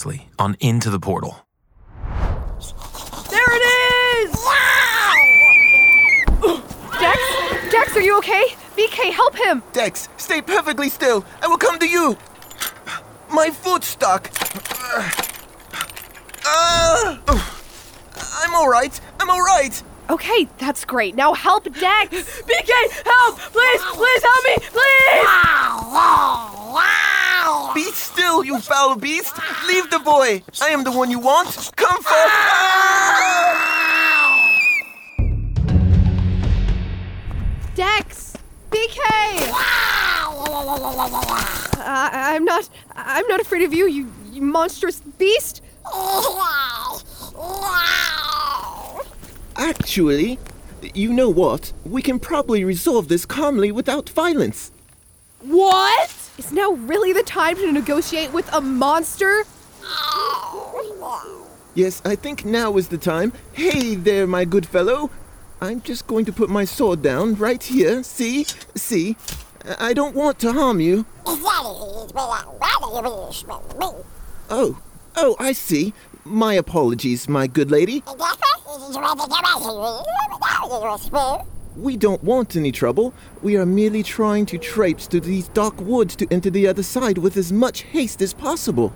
Previously on Into the Portal. There it is! Wow! Dex? Dex, are you okay? BK, help him! Dex, stay perfectly still. I will come to you. My foot's stuck. Uh, I'm all right. I'm all right. Okay, that's great. Now help Dex! BK, help! Please, please help me! Please! Be still, you foul beast. Leave the boy. I am the one you want. Come for. Dex! BK! I, uh, I'm not. I'm not afraid of you, you, you monstrous beast. Actually, you know what? We can probably resolve this calmly without violence. What? Is now really the time to negotiate with a monster? Yes, I think now is the time. Hey there, my good fellow. I'm just going to put my sword down right here. See? See? I don't want to harm you. Oh, oh, I see. My apologies, my good lady. We don't want any trouble. We are merely trying to traipse through these dark woods to enter the other side with as much haste as possible.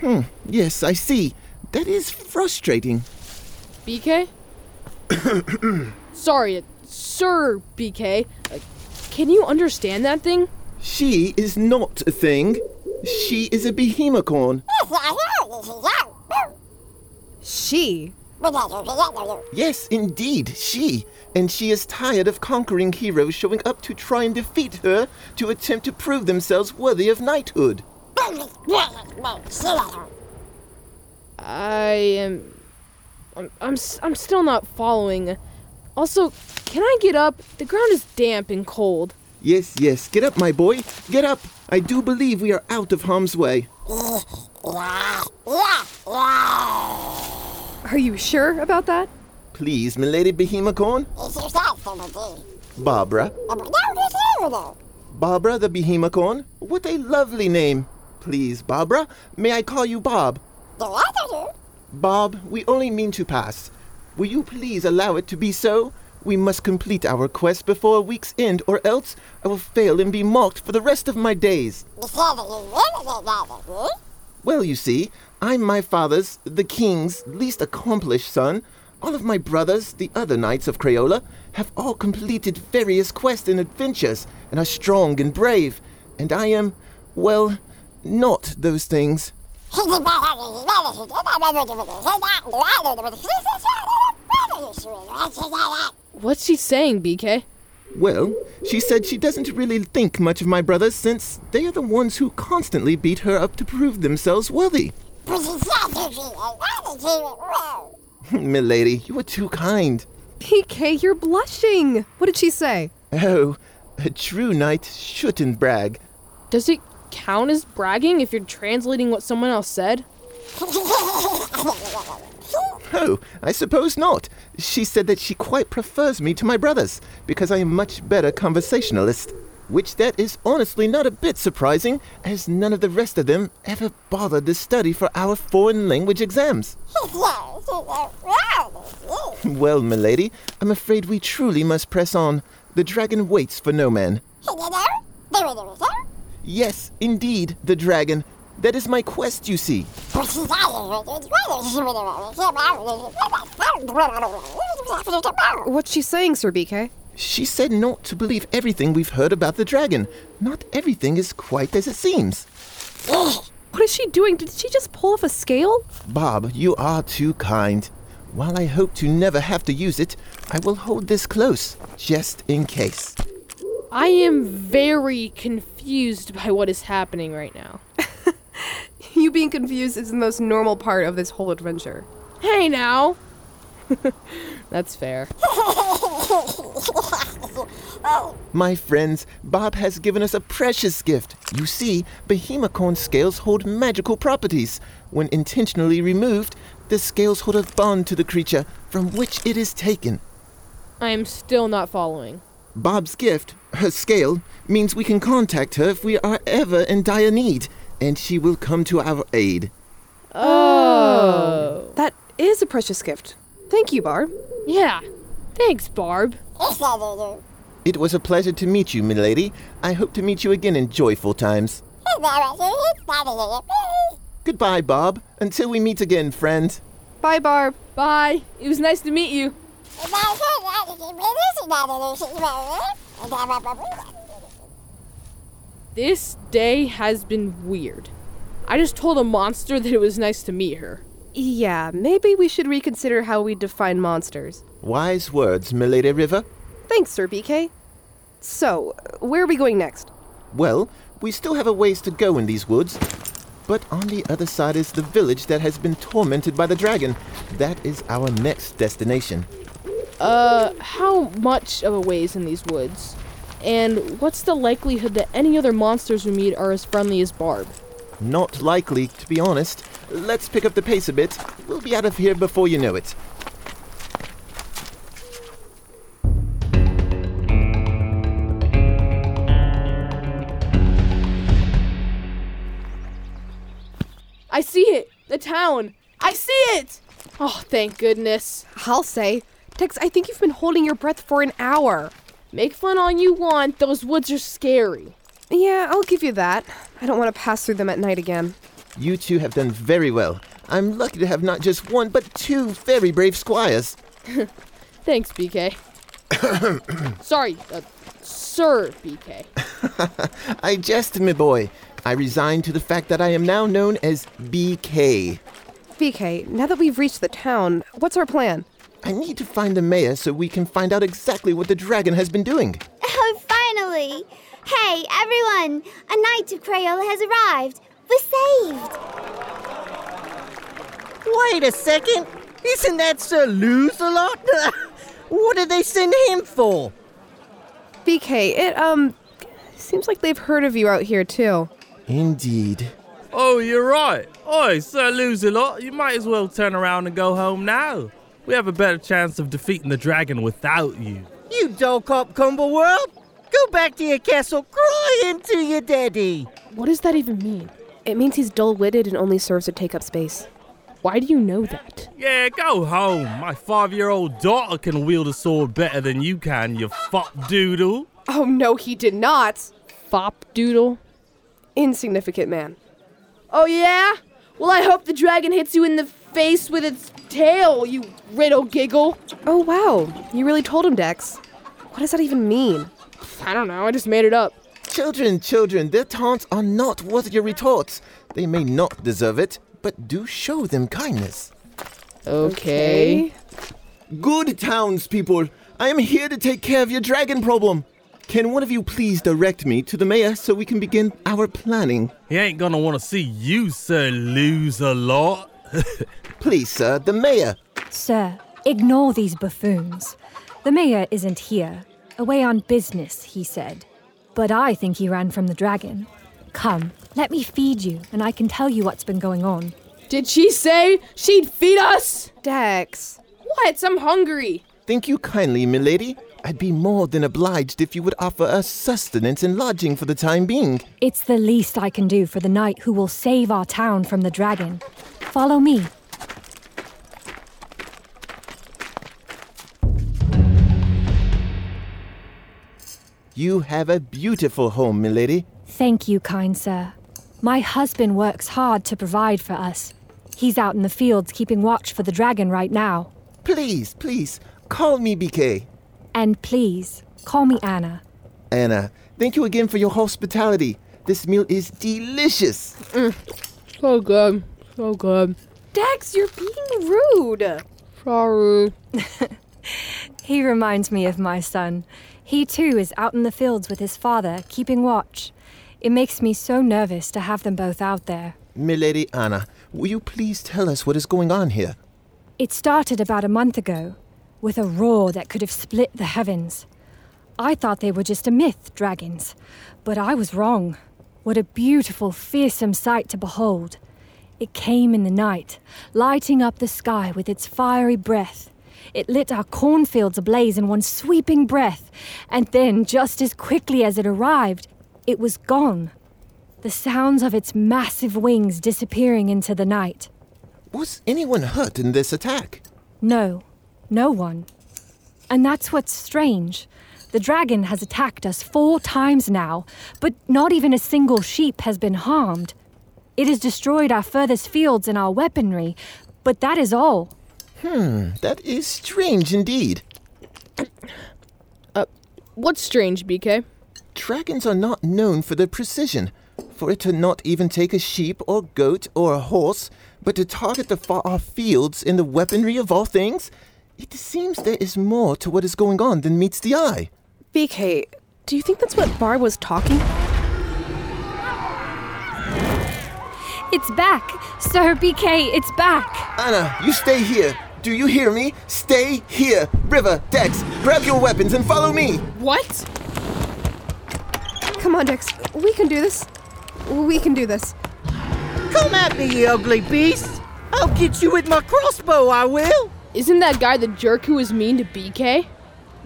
Hmm, yes, I see. That is frustrating. BK? Sorry, Sir BK. Uh, can you understand that thing? She is not a thing. She is a behemocorn. She. Yes, indeed, she. And she is tired of conquering heroes showing up to try and defeat her to attempt to prove themselves worthy of knighthood. I am. I'm, I'm, s- I'm still not following. Also, can I get up? The ground is damp and cold. Yes, yes, get up, my boy. Get up. I do believe we are out of harm's way. Are you sure about that? Please, milady behemocorn. Barbara. Barbara the behemocorn. What a lovely name. Please, Barbara, may I call you Bob? Bob, we only mean to pass. Will you please allow it to be so? We must complete our quest before a week's end, or else I will fail and be mocked for the rest of my days. Well, you see, I'm my father's, the king's, least accomplished son. All of my brothers, the other knights of Crayola, have all completed various quests and adventures and are strong and brave. And I am, well, not those things. What's she saying, BK? Well, she said she doesn't really think much of my brothers since they are the ones who constantly beat her up to prove themselves worthy. Milady, you are too kind. BK, you're blushing. What did she say? Oh, a true knight shouldn't brag. Does it count as bragging if you're translating what someone else said? Oh, I suppose not. She said that she quite prefers me to my brothers because I am much better conversationalist. Which that is honestly not a bit surprising, as none of the rest of them ever bothered to study for our foreign language exams. Well, milady, I'm afraid we truly must press on. The dragon waits for no man. Yes, indeed, the dragon. That is my quest, you see. What's she saying, Sir BK? She said not to believe everything we've heard about the dragon. Not everything is quite as it seems. What is she doing? Did she just pull off a scale? Bob, you are too kind. While I hope to never have to use it, I will hold this close, just in case. I am very confused by what is happening right now. You being confused is the most normal part of this whole adventure. Hey now! That's fair. My friends, Bob has given us a precious gift. You see, Behemocorn scales hold magical properties. When intentionally removed, the scales hold a bond to the creature from which it is taken. I am still not following. Bob's gift, her scale, means we can contact her if we are ever in dire need, and she will come to our aid. Oh. oh. That is a precious gift. Thank you, Barb. Yeah. Thanks, Barb. It was a pleasure to meet you, milady. I hope to meet you again in joyful times. Goodbye, Bob. Until we meet again, friend. Bye, Barb. Bye. It was nice to meet you. This day has been weird. I just told a monster that it was nice to meet her. Yeah, maybe we should reconsider how we define monsters. Wise words, milady River. Thanks, Sir BK. So, where are we going next? Well, we still have a ways to go in these woods. But on the other side is the village that has been tormented by the dragon. That is our next destination. Uh, how much of a ways in these woods? And what's the likelihood that any other monsters we meet are as friendly as Barb? Not likely, to be honest. Let's pick up the pace a bit. We'll be out of here before you know it. Town! I see it! Oh, thank goodness. I'll say. Dex, I think you've been holding your breath for an hour. Make fun all you want, those woods are scary. Yeah, I'll give you that. I don't want to pass through them at night again. You two have done very well. I'm lucky to have not just one, but two very brave squires. Thanks, BK. Sorry, uh, Sir BK. I jest, my boy. I resign to the fact that I am now known as BK. BK, now that we've reached the town, what's our plan? I need to find the mayor so we can find out exactly what the dragon has been doing. Oh, finally! Hey, everyone! A knight of Crayola has arrived! We're saved! Wait a second! Isn't that Sir Lose-a-lot? what did they send him for? BK, it, um, seems like they've heard of you out here, too. Indeed. Oh, you're right. Oi, Sir Lose-a-lot, you might as well turn around and go home now. We have a better chance of defeating the dragon without you. You dog-cop Cumberworld! Go back to your castle crying to your daddy! What does that even mean? It means he's dull witted and only serves to take up space. Why do you know that? Yeah, go home. My five-year-old daughter can wield a sword better than you can, you fop doodle. Oh, no, he did not! Fop doodle? Insignificant man. Oh, yeah? Well, I hope the dragon hits you in the face with its tail, you riddle giggle. Oh, wow. You really told him, Dex. What does that even mean? I don't know, I just made it up. Children, children, their taunts are not worth your retorts. They may not deserve it, but do show them kindness. Okay. Good townspeople, I am here to take care of your dragon problem. Can one of you please direct me to the mayor so we can begin our planning? He ain't gonna want to see you, Sir Lose-a-lot. Please, sir, the mayor. Sir, ignore these buffoons. The mayor isn't here. Away on business, he said. But I think he ran from the dragon. Come, let me feed you, and I can tell you what's been going on. Did she say she'd feed us? Dex. What? I'm hungry. Thank you kindly, milady. I'd be more than obliged if you would offer us sustenance and lodging for the time being. It's the least I can do for the knight who will save our town from the dragon. Follow me. You have a beautiful home, milady. Thank you, kind sir. My husband works hard to provide for us. He's out in the fields keeping watch for the dragon right now. Please, please, call me BK. And please, call me Anna. Anna, thank you again for your hospitality. This meal is delicious. Mm. So good. So good. Dex, you're being rude. Sorry. He reminds me of my son. He too is out in the fields with his father, keeping watch. It makes me so nervous to have them both out there. Milady Anna, will you please tell us what is going on here? It started about a month ago, with a roar that could have split the heavens. I thought they were just a myth, dragons, but I was wrong. What a beautiful, fearsome sight to behold. It came in the night, lighting up the sky with its fiery breath. It lit our cornfields ablaze in one sweeping breath, and then, just as quickly as it arrived, it was gone. The sounds of its massive wings disappearing into the night. Was anyone hurt in this attack? No, no one. And that's what's strange. The dragon has attacked us four times now, but not even a single sheep has been harmed. It has destroyed our furthest fields and our weaponry, but that is all. Hmm, that is strange indeed. What's strange, BK? Dragons are not known for their precision. For it to not even take a sheep or goat or a horse, but to target the far off fields in the weaponry of all things, it seems there is more to what is going on than meets the eye. BK, do you think that's what Barb was talking? It's back! Sir BK, it's back! Anna, you stay here. Do you hear me? Stay here. River, Dex, grab your weapons and follow me. What? Come on, Dex. We can do this. We can do this. Come at me, you ugly beast! I'll get you with my crossbow, I will! Isn't that guy the jerk who was mean to BK?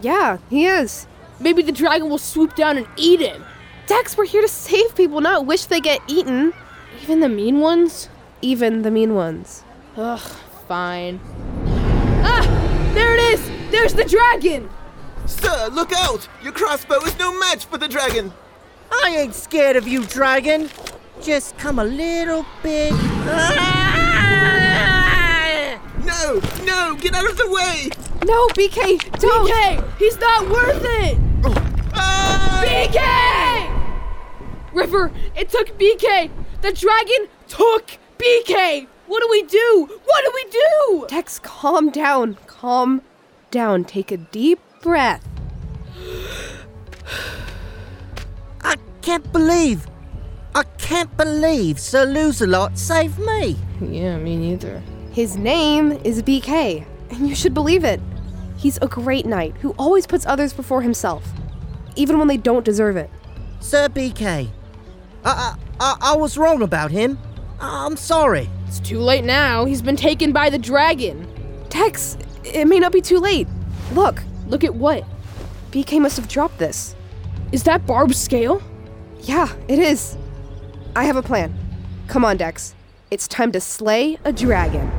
Yeah, he is. Maybe the dragon will swoop down and eat him. Dex, we're here to save people, not wish they get eaten. Even the mean ones? Even the mean ones. Ugh, fine. Ah! There it is! There's the dragon! Sir, look out! Your crossbow is no match for the dragon. I ain't scared of you, dragon. Just come a little bit. No, no, get out of the way! No, BK, don't! BK! He's not worth it! Ah! BK! River, it took BK! The dragon took BK! What do we do? What do we do? Dex, calm down. Calm down. Take a deep breath. I can't believe. I can't believe Sir Lose-a-Lot saved me. Yeah, me neither. His name is BK, and you should believe it. He's a great knight who always puts others before himself, even when they don't deserve it. Sir BK. I, I, I, I was wrong about him. I'm sorry. It's too late now. He's been taken by the dragon. Dex, it may not be too late. Look, Look at what? BK must have dropped this. Is that Barb's scale? Yeah, it is. I have a plan. Come on, Dex. It's time to slay a dragon.